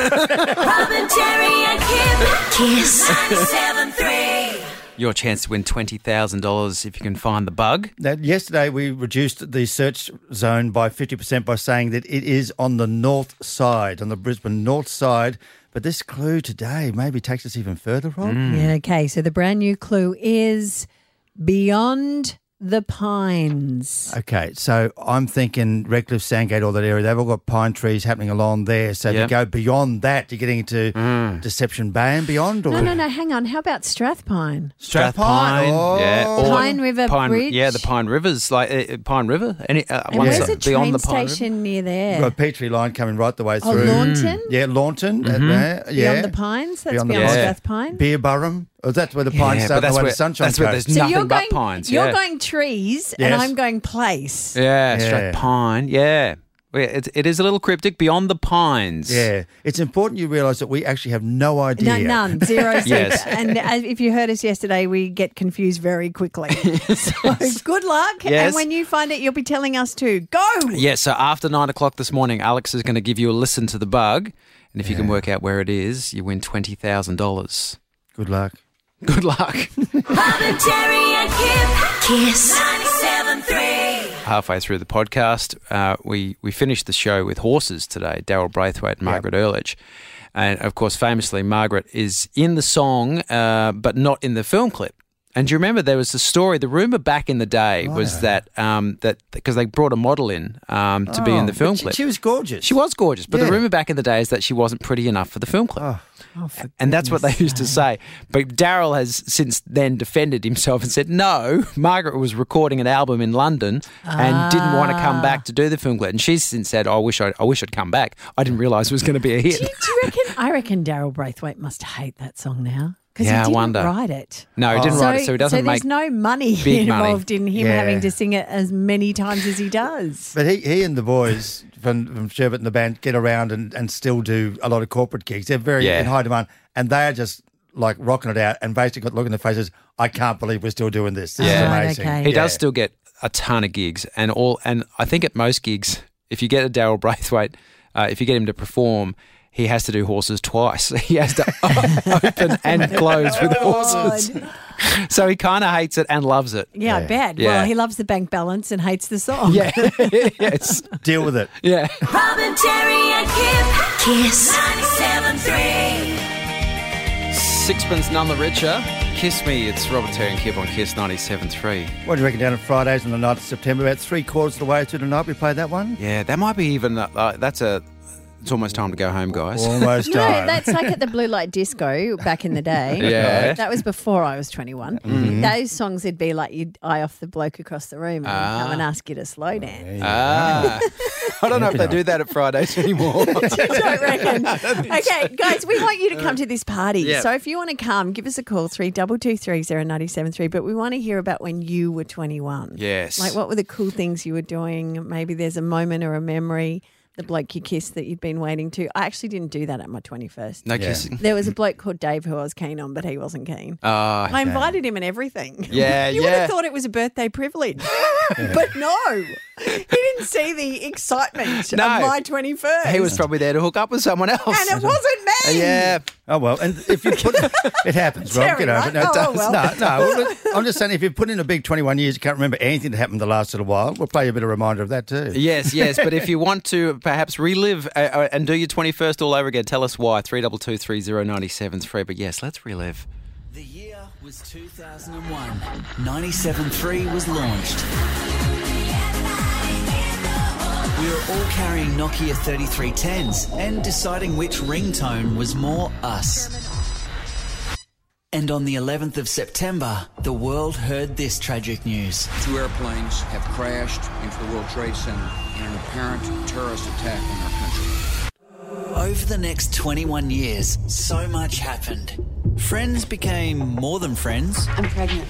Speaker 1: Robin, Terry, and Kip. Kiss 97.3.
Speaker 3: Your chance to win twenty thousand dollars if you can find the bug.
Speaker 4: Now, yesterday we reduced the search zone by 50% by saying that it is on the north side, on the Brisbane north side. But this clue today maybe takes us even further, Rob. Mm.
Speaker 7: Yeah, okay. So the brand new clue is beyond the pines.
Speaker 4: Okay, so I'm thinking Redcliffe, Sandgate, all that area, they've all got pine trees happening along there. So if you go beyond that, you're getting into Deception Bay and beyond? Or
Speaker 7: No, no, no. Hang on. How about Strathpine?
Speaker 4: Strathpine. Oh.
Speaker 3: yeah, or
Speaker 7: Pine River
Speaker 3: Pine,
Speaker 7: Bridge.
Speaker 3: Yeah, the Pine Rivers, like uh, Pine River. Any uh,
Speaker 7: And
Speaker 3: one
Speaker 7: where's
Speaker 3: side,
Speaker 7: the train
Speaker 3: the Pine River.
Speaker 7: station near
Speaker 4: You've
Speaker 7: there?
Speaker 4: got a Petrie line coming right the way through.
Speaker 7: Oh,
Speaker 4: through.
Speaker 7: Lawnton?
Speaker 4: Yeah, Lawnton.
Speaker 3: Mm-hmm.
Speaker 4: at there. Yeah.
Speaker 7: Beyond the pines? That's
Speaker 4: Beyond
Speaker 7: beyond,
Speaker 4: the
Speaker 3: pines.
Speaker 7: Strathpine?
Speaker 4: Beerburrum. Oh, that's where the pines
Speaker 3: Yeah,
Speaker 4: start.
Speaker 3: that's
Speaker 4: the
Speaker 3: where,
Speaker 4: the sunshine
Speaker 3: that's where
Speaker 4: goes.
Speaker 3: there's
Speaker 7: So
Speaker 3: nothing
Speaker 7: you're
Speaker 3: but
Speaker 7: going,
Speaker 3: pines.
Speaker 7: you're
Speaker 3: yeah.
Speaker 7: going trees, and I'm going place.
Speaker 3: Yeah,
Speaker 4: Yeah.
Speaker 3: straight pine. Yeah. Yeah, It, it is a little cryptic. Beyond the pines.
Speaker 4: Yeah, it's important you realise that we actually have no idea.
Speaker 7: No, none, zero. [laughs]
Speaker 3: Yes.
Speaker 7: And uh, if you heard us yesterday, we get confused very quickly. [laughs] so good luck.
Speaker 3: Yes.
Speaker 7: And when you find it, you'll be telling us to go.
Speaker 3: Yeah, so after nine o'clock this morning, Alex is going to give you a listen to the bug. And if you can work out where it is, you win $20,000.
Speaker 4: Good luck.
Speaker 3: Good luck.
Speaker 1: Robin, Terry, and Kip. Kiss
Speaker 3: Halfway through the podcast, uh, we, we finished the show with horses today Daryl Braithwaite and Margaret Urlich. And of course, famously, Margaret is in the song, uh, but not in the film clip. And do you remember there was the story? The rumor back in the day was that um, that because they brought a model in um, to be in the
Speaker 4: Oh,
Speaker 3: film
Speaker 4: but she-
Speaker 3: clip.
Speaker 4: She was gorgeous.
Speaker 3: She was gorgeous, but the
Speaker 4: Yeah.
Speaker 3: rumor back in the day is that she wasn't pretty enough for the film clip. Oh, and that's what they used to say. But Daryl has since then defended himself and said, no, Margaret was recording an album in London and didn't want to come back to do the film clip. And she's since said, oh, I wish, I, I wish I'd come back. I didn't realise it was going to be a hit.
Speaker 7: Do you, do you reckon? I reckon Daryl Braithwaite must hate that song now because
Speaker 3: Yeah,
Speaker 7: he didn't
Speaker 3: wonder.
Speaker 7: write it.
Speaker 3: No, he didn't write it, so he doesn't
Speaker 7: so
Speaker 3: make
Speaker 7: there's no money
Speaker 3: big money.
Speaker 7: involved in him
Speaker 4: Yeah.
Speaker 7: having to sing it as many times as he does.
Speaker 4: But he, he and the boys from, from Sherbet and the band get around and, and still do a lot of corporate gigs. They're very
Speaker 3: Yeah.
Speaker 4: in high demand, and they are just like rocking it out and basically got look in their faces. I can't believe we're still doing this. This
Speaker 3: Yeah.
Speaker 4: is
Speaker 7: Right,
Speaker 4: amazing.
Speaker 7: okay.
Speaker 3: He
Speaker 4: Yeah.
Speaker 3: does still get a ton of gigs, and all. And I think at most gigs, if you get a Daryl Braithwaite, uh, if you get him to perform, he has to do horses twice. [laughs] He has to [laughs] open and [laughs] close with horses. So he kind of hates it and loves it.
Speaker 7: Yeah, I
Speaker 4: Yeah.
Speaker 7: bet.
Speaker 3: Yeah.
Speaker 7: Well, he loves the bank balance and hates the song.
Speaker 3: Yeah. yes.
Speaker 4: Deal with it.
Speaker 3: Yeah.
Speaker 1: Robin, Terry, and Kip. Kiss 97.3.
Speaker 3: Sixpence none the richer. Kiss me. It's Robert Terry and Kip on Kiss 97.3.
Speaker 4: What do you reckon down on Fridays on the 9th of September? About three quarters of the way through the night, we played that one.
Speaker 3: Yeah, that might be even. Uh, that's a. It's almost time to go home, guys.
Speaker 4: Almost [laughs]
Speaker 7: No,
Speaker 4: time.
Speaker 7: that's like at the Blue Light Disco back in the day. [laughs]
Speaker 3: Yeah.
Speaker 7: That was before I was 21. Those songs would be like you'd eye off the bloke across the room and
Speaker 3: Ah.
Speaker 7: come and ask you to slow down.
Speaker 3: Ah. [laughs] I don't know if they do that at Fridays anymore.
Speaker 7: don't reckon. Okay, guys, we want you to come to this party.
Speaker 3: Yeah.
Speaker 7: So if you want to come, give us a call three double two three zero ninety seven three. But we want to hear about when you were twenty one.
Speaker 3: Yes.
Speaker 7: Like what were the cool things you were doing? Maybe there's a moment or a memory. The bloke you kissed that you'd been waiting to. I actually didn't do that at my twenty first.
Speaker 3: No
Speaker 4: Yeah.
Speaker 3: kissing.
Speaker 7: There was a bloke called Dave who I was keen on, but he wasn't keen.
Speaker 3: Ah,
Speaker 7: I invited him and everything. [laughs]
Speaker 3: Yeah,
Speaker 7: you would
Speaker 3: yeah.
Speaker 7: have thought it was a birthday privilege, [laughs] [laughs] but no, he didn't see the excitement
Speaker 3: No.
Speaker 7: of my twenty first.
Speaker 3: he was probably there to hook up with someone else.
Speaker 7: and it wasn't me.
Speaker 3: Yeah.
Speaker 4: Oh well, and if you put it happens, Rob. Get over it. No,
Speaker 7: right?
Speaker 4: it
Speaker 7: Oh,
Speaker 4: does.
Speaker 7: well.
Speaker 4: No, no. well, I'm just saying, if you put in a big 21 years, you can't remember anything that happened the last little while. We'll play you a bit of a reminder of that too.
Speaker 3: Yes, yes. But if you want to perhaps relive uh, uh, and do your 21st all over again, tell us why. 32230973 is free. But yes, let's relive.
Speaker 9: The year was 2001. 97.3 was launched. We were all carrying Nokia 3310s and deciding which ringtone was more us. And on the 11th of September, the world heard this tragic news.
Speaker 13: Two airplanes have crashed into the World Trade Center in an apparent terrorist attack on our country.
Speaker 9: Over the next 21 years, so much happened. Friends became more than friends.
Speaker 14: I'm pregnant.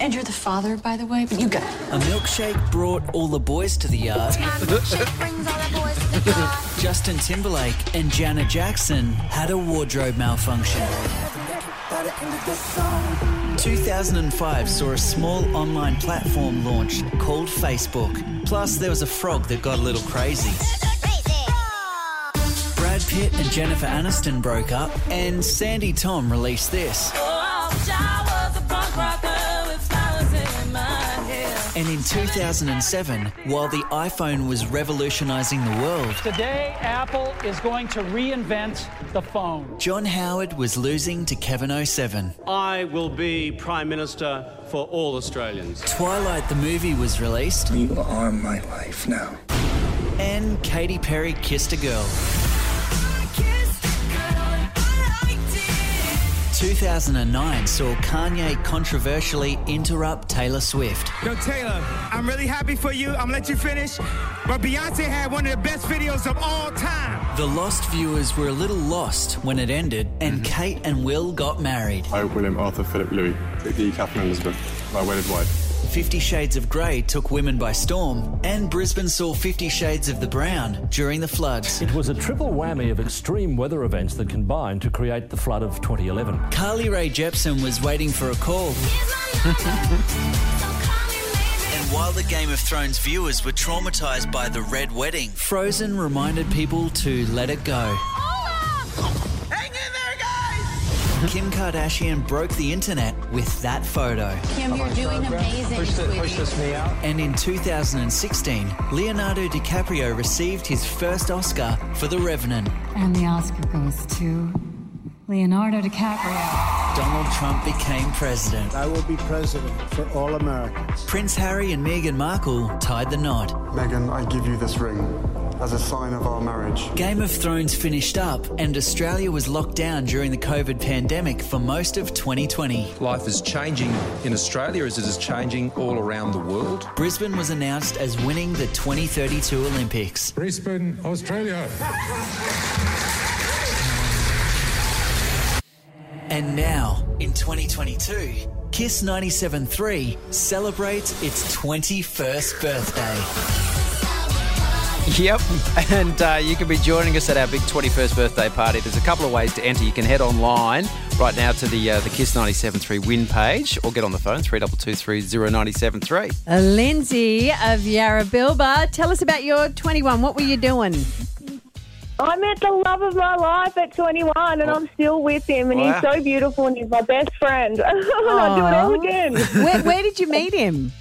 Speaker 14: And you're the father, by the way, but you go.
Speaker 9: A milkshake brought all the boys to the yard. [laughs] Justin Timberlake and Janet Jackson had a wardrobe malfunction. 2005 saw a small online platform launch called Facebook. Plus, there was a frog that got a little crazy. Brad Pitt and Jennifer Aniston broke up, and Sandi Thom released this. Oh, And in 2007, while the iPhone was revolutionizing the world,
Speaker 15: Today, Apple is going to reinvent the phone.
Speaker 9: John Howard was losing to Kevin 07.
Speaker 16: I will be Prime Minister for all Australians.
Speaker 9: Twilight the movie was released.
Speaker 16: You are my life now.
Speaker 9: And Katy Perry kissed a girl. 2009 saw Kanye controversially interrupt Taylor Swift.
Speaker 17: Yo, Taylor, I'm really happy for you. I'm gonna let you finish. But Beyonce had one of the best videos of all time.
Speaker 9: The lost viewers were a little lost when it ended, and mm-hmm. Kate and Will got married.
Speaker 18: I, William Arthur Philip Louis, the Catherine Elizabeth, my wedded wife.
Speaker 9: Fifty Shades of Grey took women by storm, and Brisbane saw Fifty Shades of the Brown during the floods.
Speaker 19: It was a triple whammy of extreme weather events that combined to create the flood of 2011.
Speaker 9: Carly Rae Jepsen was waiting for a call. [laughs] And while the Game of Thrones viewers were traumatized by the Red Wedding, Frozen reminded people to let it go. Kim Kardashian broke the internet with that photo.
Speaker 14: Kim, you're oh doing amazing, sweetie.
Speaker 9: And in 2016, Leonardo DiCaprio received his first Oscar for The Revenant.
Speaker 20: And the Oscar goes to Leonardo DiCaprio.
Speaker 9: Donald Trump became president.
Speaker 21: I will be president for all Americans.
Speaker 9: Prince Harry and Meghan Markle tied the knot.
Speaker 18: Meghan, I give you this ring as a sign of our marriage.
Speaker 9: Game of Thrones finished up, and Australia was locked down during the COVID pandemic for most of 2020.
Speaker 22: Life is changing in Australia as it is changing all around the world.
Speaker 9: Brisbane was announced as winning the 2032 Olympics.
Speaker 23: Brisbane, Australia.
Speaker 9: And now, in 2022, Kiss 97.3 celebrates its 21st birthday.
Speaker 3: Yep, and uh, you can be joining us at our big 21st birthday party. There's a couple of ways to enter. You can head online right now to the uh, the Kiss 97.3 win page or get on the phone 32230973.
Speaker 7: Uh, Lindsay of Yarrabilba, tell us about your 21. What were you doing?
Speaker 24: I met the love of my life at 21 and I'm still with him and
Speaker 7: Wow.
Speaker 24: he's so beautiful and he's my best friend. [laughs] I'll do it all again.
Speaker 7: Where, where did you meet him?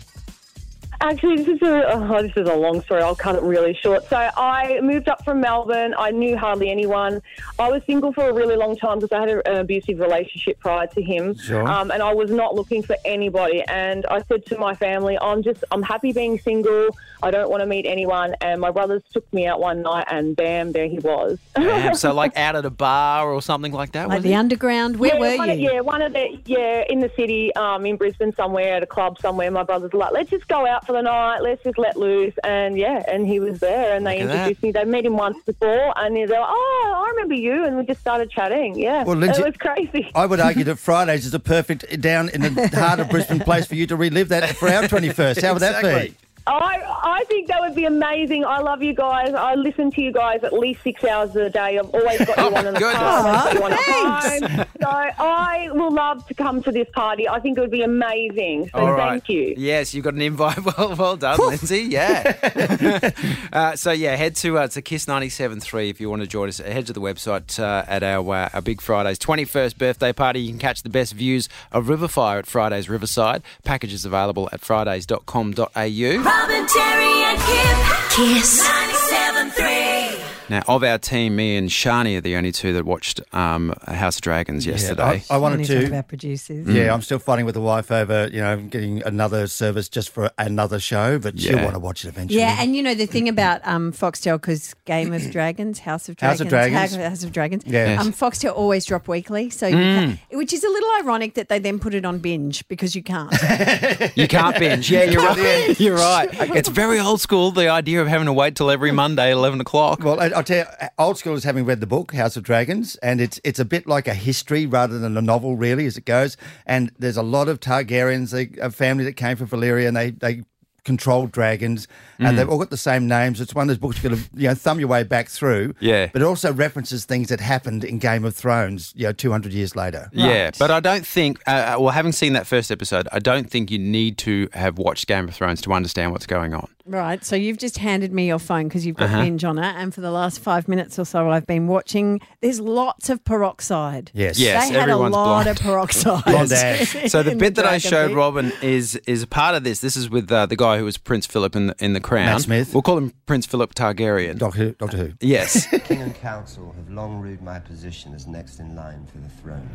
Speaker 24: Actually, this is a oh, this is a long story. I'll cut it really short. So I moved up from Melbourne. I knew hardly anyone. I was single for a really long time because I had a- an abusive relationship prior to him,
Speaker 25: Sure.
Speaker 24: um, and I was not looking for anybody. And I said to my family, "I'm just I'm happy being single. I don't want to meet anyone." And my brothers took me out one night, and bam, there he was.
Speaker 3: Damn, so [laughs] like out at a bar or something like that?
Speaker 7: Like
Speaker 3: was
Speaker 7: the
Speaker 3: it?
Speaker 7: underground? Where
Speaker 24: yeah,
Speaker 7: were
Speaker 24: one
Speaker 7: you?
Speaker 24: Of, yeah, one of the yeah in the city, um, in Brisbane somewhere at a club somewhere. My brothers were like, let's just go out for the night. Let's just let loose. And yeah, and he was there, and they
Speaker 4: Look at
Speaker 24: introduced me. They met him once before, and they're like, oh, I remember you, and we just started chatting. Yeah,
Speaker 4: Well, Lindsay-
Speaker 24: it was crazy. [laughs]
Speaker 4: I would argue that Fridays is a perfect down in the heart of Brisbane place for you to relive that for our [laughs] 21st. How would that
Speaker 24: Exactly. I, I think that would be amazing. I love you guys. I listen to you guys at least six hours a day. I've always got you [laughs] on in the car. I've got you on at
Speaker 7: Thanks.
Speaker 24: home. So I will love to come to this party. I think it would be amazing. So
Speaker 3: All right.
Speaker 24: thank you.
Speaker 3: Yes, you've got an invite. [laughs] Well, well done, Lindsay. Yeah. [laughs] uh, so yeah, head to uh, to Kiss 97.3 if you want to join us. Head to the website uh, at our uh, our Big Fridays 21st birthday party. You can catch the best views of Riverfire at Fridays Riverside. Packages available at fridays.com.au.
Speaker 1: Robin, Terry, and Kip. Kiss 97.3.
Speaker 3: Now, of our team, me and Shani are the only two that watched um, House of Dragons yesterday.
Speaker 4: I, I wanted
Speaker 7: When you talk
Speaker 4: to.
Speaker 7: about producers.
Speaker 4: Yeah, I'm still fighting with the wife over, you know, getting another service just for another show, but she'll
Speaker 3: Yeah.
Speaker 4: want to watch it eventually.
Speaker 7: Yeah, and you know the thing about um, Foxtel because Game of Dragons, House of Dragons,
Speaker 4: House of Dragons.
Speaker 7: House of Dragons.
Speaker 4: Yeah. Yes.
Speaker 7: Um, Foxtel always drop weekly, so you can, which is a little ironic that they then put it on binge because you can't. [laughs]
Speaker 3: You can't binge. Yeah, you're right. [laughs] You're right. It's very old school, the idea of having to wait till every Monday at 11 o'clock.
Speaker 4: Well, I- I'll tell you, old school is having read the book House of Dragons, and it's it's a bit like a history rather than a novel, really, as it goes. And there's a lot of Targaryens, they, a family that came from Valyria, and they they controlled dragons,
Speaker 3: Mm.
Speaker 4: and they've all got the same names. It's one of those books you've got to you know thumb your way back through.
Speaker 3: Yeah.
Speaker 4: but it also references things that happened in Game of Thrones, you know, 200 years later.
Speaker 3: Yeah, but I don't think, uh, well, having seen that first episode, I don't think you need to have watched Game of Thrones to understand what's going on.
Speaker 7: Right, so you've just handed me your phone because you've got
Speaker 3: Uh-huh.
Speaker 7: binge on it, and for the last five minutes or so, I've been watching. There's lots of peroxide.
Speaker 4: Yes.
Speaker 3: Yes,
Speaker 7: they had a lot
Speaker 3: blonde.
Speaker 7: of [laughs] peroxide.
Speaker 4: Blonde ash. [laughs]
Speaker 3: So the
Speaker 7: in
Speaker 3: bit that I showed
Speaker 7: Bit.
Speaker 3: Robin is is a part of this. This is with uh, the guy who was Prince Philip in the, in the Crown.
Speaker 4: Matt Smith.
Speaker 3: We'll call him Prince Philip Targaryen.
Speaker 4: Doctor Who. Doctor Who. [laughs]
Speaker 3: Yes.
Speaker 26: King and Council have long ruled my position as next in line for the throne.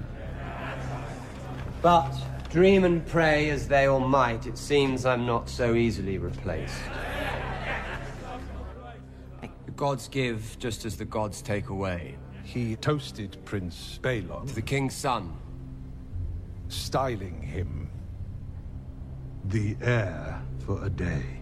Speaker 26: But, dream and pray as they all might, it seems I'm not so easily replaced. The gods give just as the gods take away.
Speaker 21: He toasted Prince Baelon,
Speaker 26: To the king's son,
Speaker 21: styling him the heir for a day.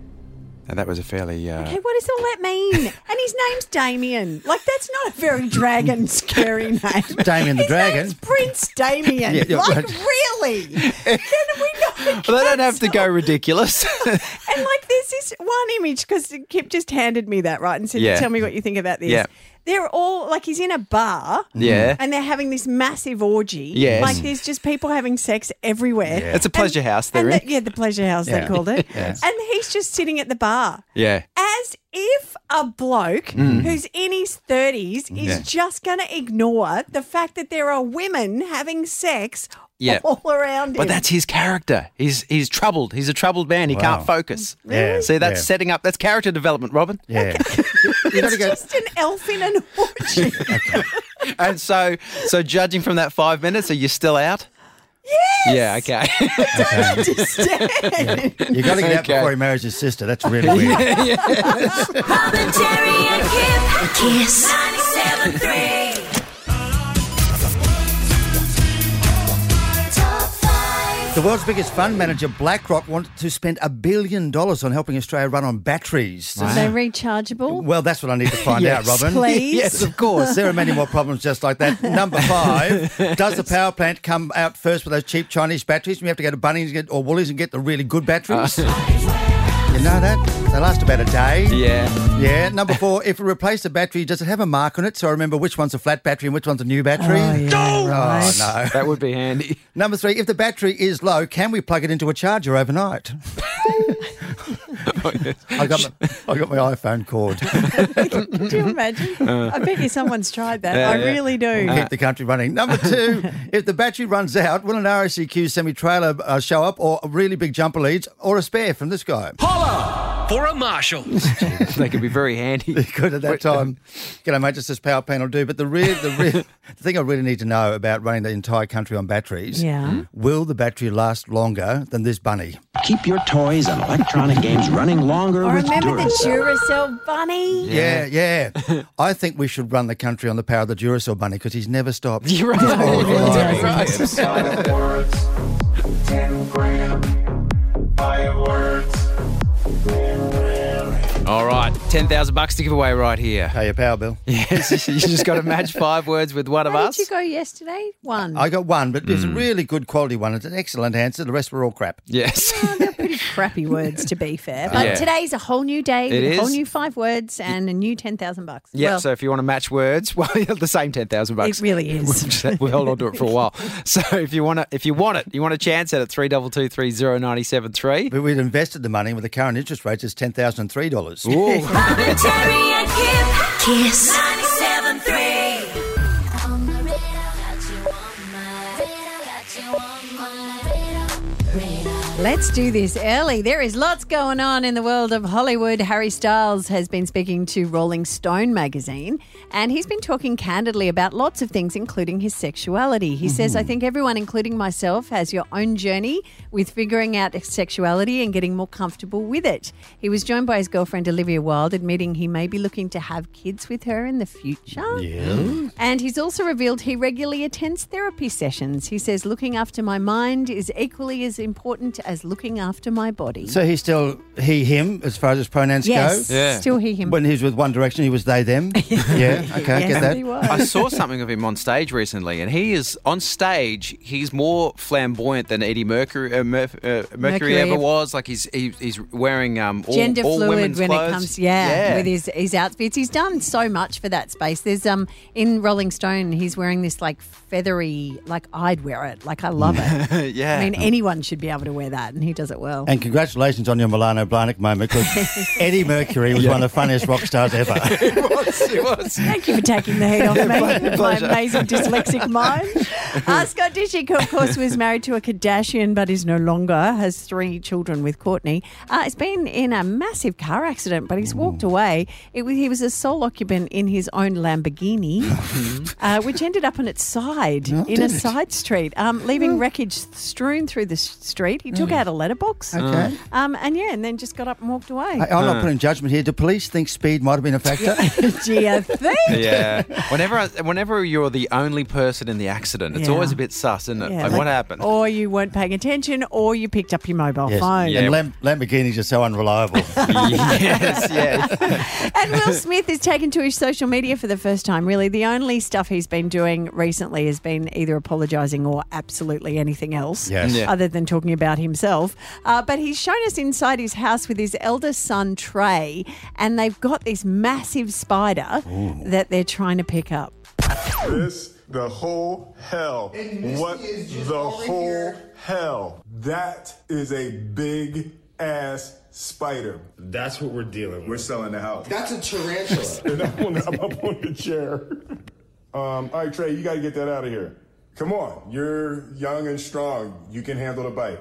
Speaker 3: Now, that was a fairly. Uh,
Speaker 7: Okay, what does all that mean? And his name's Damien. Like that's not a very dragon [laughs] scary name.
Speaker 4: Damien the
Speaker 7: His
Speaker 4: Dragon.
Speaker 7: name's Prince Damien.
Speaker 4: Yeah, yeah,
Speaker 7: like
Speaker 4: right.
Speaker 7: really? Can we not? [laughs]
Speaker 3: well, they don't have to go ridiculous. [laughs]
Speaker 7: And like there's this one image because Kip just handed me that right and said,
Speaker 3: Yeah.
Speaker 7: "Tell me what you think about this."
Speaker 3: Yeah.
Speaker 7: They're all like he's in a bar.
Speaker 3: Yeah.
Speaker 7: And they're having this massive orgy.
Speaker 3: Yes.
Speaker 7: Like there's just people having sex everywhere.
Speaker 3: Yeah. It's a pleasure house they're
Speaker 7: and
Speaker 3: in.
Speaker 7: the- yeah, the pleasure house
Speaker 3: Yeah.
Speaker 7: they called it. [laughs]
Speaker 3: Yes.
Speaker 7: And he's just sitting at the bar.
Speaker 3: yeah.
Speaker 7: As if a bloke
Speaker 3: Mm.
Speaker 7: who's in his 30s is
Speaker 3: Yeah.
Speaker 7: just going to ignore the fact that there are women having sex
Speaker 3: Yeah.
Speaker 7: all around him.
Speaker 3: But that's his character. He's he's troubled. He's a troubled man. He
Speaker 4: Wow.
Speaker 3: can't focus.
Speaker 4: Yeah,
Speaker 3: See, that's
Speaker 4: yeah.
Speaker 3: setting up. That's character development, Robin.
Speaker 4: Yeah. [laughs] you got to
Speaker 7: it's
Speaker 4: go.
Speaker 7: just an elf in an orgy. [laughs]
Speaker 3: And so, so judging from that five minutes, are you still out?
Speaker 7: Yes!
Speaker 3: Yeah. [laughs] Okay.
Speaker 7: I don't understand.
Speaker 4: You got to get out
Speaker 3: Okay.
Speaker 4: before he marries his sister. That's really weird. [laughs]
Speaker 1: Robin, Terry, and Kip. Kiss 97.3.
Speaker 4: The world's biggest fund manager, BlackRock, wanted to spend a billion dollars on helping Australia run on batteries.
Speaker 7: Are they rechargeable?
Speaker 4: Well, that's what I need to find [laughs]
Speaker 3: Yes.
Speaker 4: out, Robin.
Speaker 7: Please. [laughs]
Speaker 4: Yes, of course. There are many more problems just like that. Number five, does the power plant come out first with those cheap Chinese batteries? We have to go to Bunnings or Woolies and get the really good batteries. you [laughs] know that? They last about a day.
Speaker 3: yeah.
Speaker 4: Yeah. Number four, if we replace the battery, does it have a mark on it so I remember which one's a flat battery and which one's a new battery?
Speaker 7: Oh, yeah, right.
Speaker 4: Oh, no.
Speaker 3: That would be handy.
Speaker 4: Number three, if the battery is low, can we plug it into a charger overnight? [laughs] [laughs] I got my, I got my iPhone cord. [laughs]
Speaker 7: Could you imagine? I bet you someone's tried that.
Speaker 3: Yeah,
Speaker 7: I
Speaker 3: yeah.
Speaker 7: really do.
Speaker 4: Keep the country running. Number two, if the battery runs out, will an RACQ semi trailer uh, show up, or a really big jumper leads, or a spare from this guy?
Speaker 5: Holla for a marshal. [laughs]
Speaker 3: they could be very handy.
Speaker 4: Good at that time. G'day, mate. Just this power panel do. But the real, the real, [laughs] the thing I really need to know about running the entire country on batteries.
Speaker 7: Yeah. Hmm?
Speaker 4: Will the battery last longer than this bunny?
Speaker 5: Keep your toys and electronic games running longer
Speaker 7: I
Speaker 5: with
Speaker 7: remember the
Speaker 5: Duracell.
Speaker 7: Duracell bunny.
Speaker 4: Yeah, yeah. I think we should run the country on the power of the Duracell bunny because he's never stopped. [laughs]
Speaker 3: You're right.
Speaker 4: Oh,
Speaker 7: really
Speaker 4: right.
Speaker 3: Ten thousand bucks to give away right here.
Speaker 4: Pay your power bill. [laughs]
Speaker 3: Yes, you just got to match five words with one of
Speaker 7: How
Speaker 3: us.
Speaker 7: did you go yesterday? One.
Speaker 4: I got one, but it's
Speaker 3: Hmm.
Speaker 4: a really good quality one. It's an excellent answer. The rest were all crap.
Speaker 3: Yes.
Speaker 7: They're pretty crappy words, to be fair. [laughs] But
Speaker 3: Yeah.
Speaker 7: today's a whole new day
Speaker 3: It
Speaker 7: with a whole
Speaker 3: is.
Speaker 7: new five words and a new 10,000 bucks.
Speaker 3: Yeah,
Speaker 7: Well,
Speaker 3: so if you want to match words, [laughs] well, the same ten thousand bucks.
Speaker 7: It really is.
Speaker 3: We'll, we'll hold on to it for a while. [laughs] So if you want to, if you want it, you want a chance at it. Three double two three zero ninety seven three.
Speaker 4: But we've invested the money with the current interest rates is ten thousand and three dollars.
Speaker 1: Robin, Terry. Kiss.
Speaker 7: Let's do this early. There is lots going on in the world of Hollywood. Harry Styles has been speaking to Rolling Stone magazine and he's been talking candidly about lots of things, including his sexuality. He says, I mm-hmm. think everyone, including myself, has your own journey with figuring out sexuality and getting more comfortable with it. He was joined by his girlfriend, Olivia Wilde, admitting he may be looking to have kids with her in the future.
Speaker 4: Yeah.
Speaker 7: And he's also revealed he regularly attends therapy sessions. He says, looking after my mind is equally as important as looking after my body.
Speaker 4: So he's still he, him, as far as his pronouns
Speaker 7: Yes,
Speaker 4: go?
Speaker 7: Yeah. still he, him.
Speaker 4: When he was with One Direction, he was they, them? [laughs] yeah, okay, get that.
Speaker 3: I saw something of him on stage recently, and he is on stage. He's more flamboyant than Eddie Mercury. Uh, Murph, uh, Mercury,
Speaker 7: Mercury.
Speaker 3: ever was. Like he's he, he's wearing um all,
Speaker 7: Gender
Speaker 3: all
Speaker 7: fluid
Speaker 3: women's
Speaker 7: when
Speaker 3: clothes.
Speaker 7: it comes, yeah,
Speaker 3: yeah.
Speaker 7: with his his outfits. He's done so much for that space. There's um in Rolling Stone, he's wearing this like feathery, like I'd wear it. Like I love it. [laughs]
Speaker 3: yeah.
Speaker 7: I mean, anyone should be able to wear that, and he does it well.
Speaker 4: And congratulations on your Milano Blahnik moment because [laughs] Eddie Mercury was one of the funniest rock stars ever. [laughs]
Speaker 3: it was.
Speaker 7: Thank you for taking the heat off [laughs] me. My amazing dyslexic mind. Uh, Scott Disick, of course, was married to a Kardashian, but is no longer. Has three children with Kourtney. Uh, he's been in a massive car accident, but he's walked away. It was, he was a sole occupant in his own Lamborghini, uh, which ended up on its side
Speaker 4: Oh,
Speaker 7: in a
Speaker 4: it?
Speaker 7: side street, um, leaving wreckage strewn through the street. He took out a letterbox.
Speaker 4: Okay.
Speaker 7: Um, and yeah, and then just got up and walked away.
Speaker 4: I, I'm not putting judgment here. Do police think speed might have been a factor? [laughs]
Speaker 7: Do you [laughs] think?
Speaker 3: Yeah. Whenever I, whenever you're the only person in the accident, it's
Speaker 7: Yeah.
Speaker 3: always a bit sus, isn't it?
Speaker 7: Yeah,
Speaker 3: like,
Speaker 7: like-
Speaker 3: what happened?
Speaker 7: Or you weren't paying attention, or you picked up your mobile
Speaker 4: Yes.
Speaker 7: phone.
Speaker 4: And Lam- Lamborghinis are so unreliable. [laughs]
Speaker 3: yes, yes.
Speaker 7: And Will Smith is taken to his social media for the first time, really. The only stuff he's been doing recently has been either apologising or absolutely anything else,
Speaker 4: Yes. Yeah.
Speaker 7: other than talking about himself. Uh, but he's shown us inside his house with his eldest son, Trey, and they've got this massive spider that they're trying to pick up.
Speaker 27: This the whole hell. What the whole hell? That is a big ass spider. That's what we're dealing with. We're selling the house.
Speaker 28: That's a tarantula. [laughs]
Speaker 27: and I'm, on I'm up on the chair. Um, all right, Trey, you got to get that out of here. Come on, you're young and strong. You can handle the bite.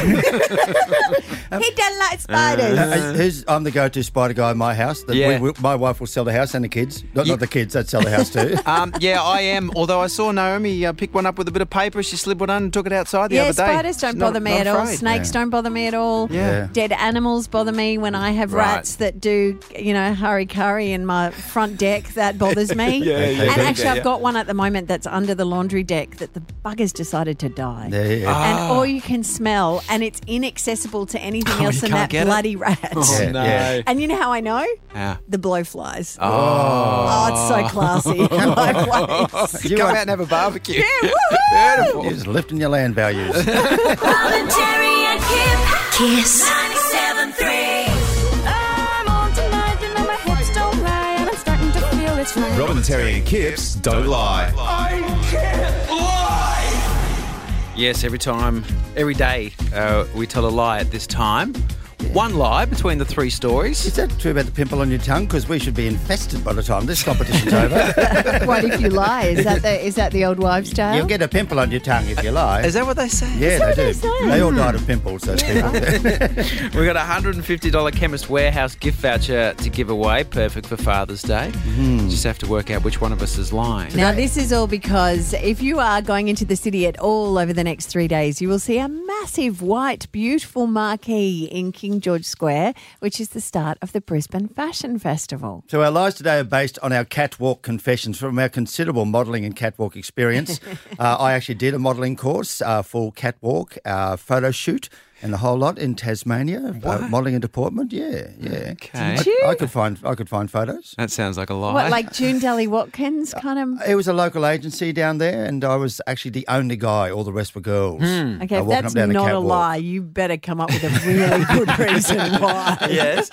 Speaker 27: [laughs]
Speaker 7: he doesn't like spiders.
Speaker 4: Uh, who's, I'm the go-to spider guy in my house. The-
Speaker 3: Yeah.
Speaker 4: we- we- my wife will sell the house and the kids. Not, not the kids, that sell the house too. [laughs]
Speaker 3: Um, yeah, I am. Although I saw Naomi uh, pick one up with a bit of paper, she slid one on and took it outside the
Speaker 7: yeah,
Speaker 3: other day.
Speaker 7: spiders don't
Speaker 3: She's
Speaker 7: bother
Speaker 3: not-
Speaker 7: me
Speaker 3: not
Speaker 7: at all.
Speaker 3: afraid.
Speaker 7: Snakes don't bother me at all.
Speaker 3: Yeah.
Speaker 7: Dead animals bother me when I have
Speaker 3: Right.
Speaker 7: rats that do, you know, hurry curry in my front deck. That bothers me. [laughs]
Speaker 3: Yeah, yeah,
Speaker 7: and actually,
Speaker 3: yeah.
Speaker 7: I've got one at the moment that's under the laundry deck that the buggers decided to die.
Speaker 4: There you go.
Speaker 7: And
Speaker 3: Ah.
Speaker 7: all you can smell, and it's inaccessible to anything [laughs]
Speaker 3: Oh,
Speaker 7: else than that
Speaker 3: get it?
Speaker 7: bloody rat. [laughs]
Speaker 3: Oh,
Speaker 4: Yeah,
Speaker 3: no.
Speaker 4: yeah.
Speaker 7: And you know how I know?
Speaker 3: Yeah.
Speaker 7: The blowflies.
Speaker 3: Oh.
Speaker 7: Oh, it's so [laughs] classy. My.
Speaker 4: You
Speaker 3: Come out and have a barbecue.
Speaker 7: Yeah, woohoo!
Speaker 3: Beautiful.
Speaker 4: You're just lifting your land values.
Speaker 1: Robin, Terry, and Kip. Kiss. 97.3.
Speaker 20: I'm on tonight, you know my hips don't lie, and I'm starting to feel it's right.
Speaker 23: Robin, Terry, and Kips don't lie.
Speaker 3: Yes, every time, every day, uh, we tell a lie at this time. One lie between the three stories.
Speaker 4: Is that true about the pimple on your tongue? Because we should be infested by the time this competition's over. [laughs]
Speaker 7: what if you lie? Is that the is that the old wives' tale?
Speaker 4: You'll get a pimple on your tongue if you lie.
Speaker 3: Is that what they say?
Speaker 4: yeah,
Speaker 7: that
Speaker 4: they
Speaker 7: what
Speaker 4: do.
Speaker 7: they say?
Speaker 4: They all died of pimples, those people. [laughs] [laughs]
Speaker 3: We've got a $150 Chemist Warehouse gift voucher to give away, perfect for Father's Day. Hmm. Just have to work out which one of us is lying.
Speaker 7: Now, this is all because if you are going into the city at all over the next three days, you will see a massive white, beautiful marquee in King George Square, which is the start of the Brisbane Fashion Festival.
Speaker 4: So our lives today are based on our catwalk confessions from our considerable modelling and catwalk experience. [laughs] uh, I actually did a modelling course, uh, full catwalk uh, photo shoot, and the whole lot in Tasmania, uh, modelling and deportment. Yeah, yeah.
Speaker 3: Okay.
Speaker 7: Did you?
Speaker 4: I, I could find I could find photos.
Speaker 3: That sounds like a lie.
Speaker 7: What, like June Dally-Watkins kind of?
Speaker 4: It was a local agency down there, and I was actually the only guy. All the rest were girls.
Speaker 3: Hmm.
Speaker 7: Okay,
Speaker 4: Uh,
Speaker 7: if that's
Speaker 4: down
Speaker 7: not a lie, you better come up with a really good [laughs] reason why.
Speaker 3: Yes.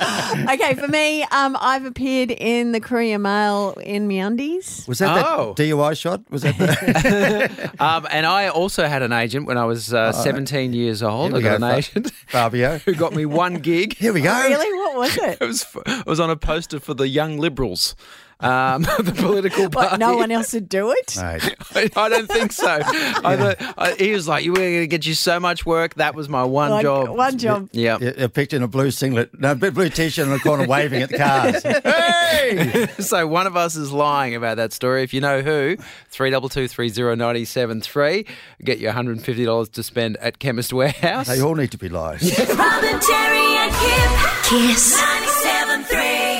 Speaker 7: Okay, for me, um, I've appeared in the Courier Mail in MeUndies.
Speaker 4: Was that
Speaker 3: Oh.
Speaker 4: that DUI shot? Was that the [laughs]
Speaker 3: Um, and I also had an agent when I was uh, 17 years old.
Speaker 4: Here
Speaker 3: I got
Speaker 4: go,
Speaker 3: an
Speaker 4: Fa-
Speaker 3: agent [laughs]
Speaker 4: Fabio? [laughs]
Speaker 3: who got me one gig.
Speaker 4: Here we go.
Speaker 7: Really? What was it? [laughs]
Speaker 3: It was it was on a poster for the Young Liberals, um, [laughs] the political party.
Speaker 7: What, no one else would do it?
Speaker 4: Mate, [laughs]
Speaker 3: I, I don't think so. I thought, I, he was like, "We're going to get you so much work." That was my one,
Speaker 7: One-
Speaker 3: job.
Speaker 7: one job.
Speaker 3: Yeah.
Speaker 4: a picture in a blue singlet, no, a blue t-shirt in the corner, waving at the cars. [laughs] hey!
Speaker 3: so one of us is lying about that story. If you know who, three double two three zero ninety seven three. Get you one hundred and fifty dollars to spend at Chemist Warehouse.
Speaker 4: They all need to be lies.
Speaker 1: Robin, Terry, and Kip. Kiss. 97.3.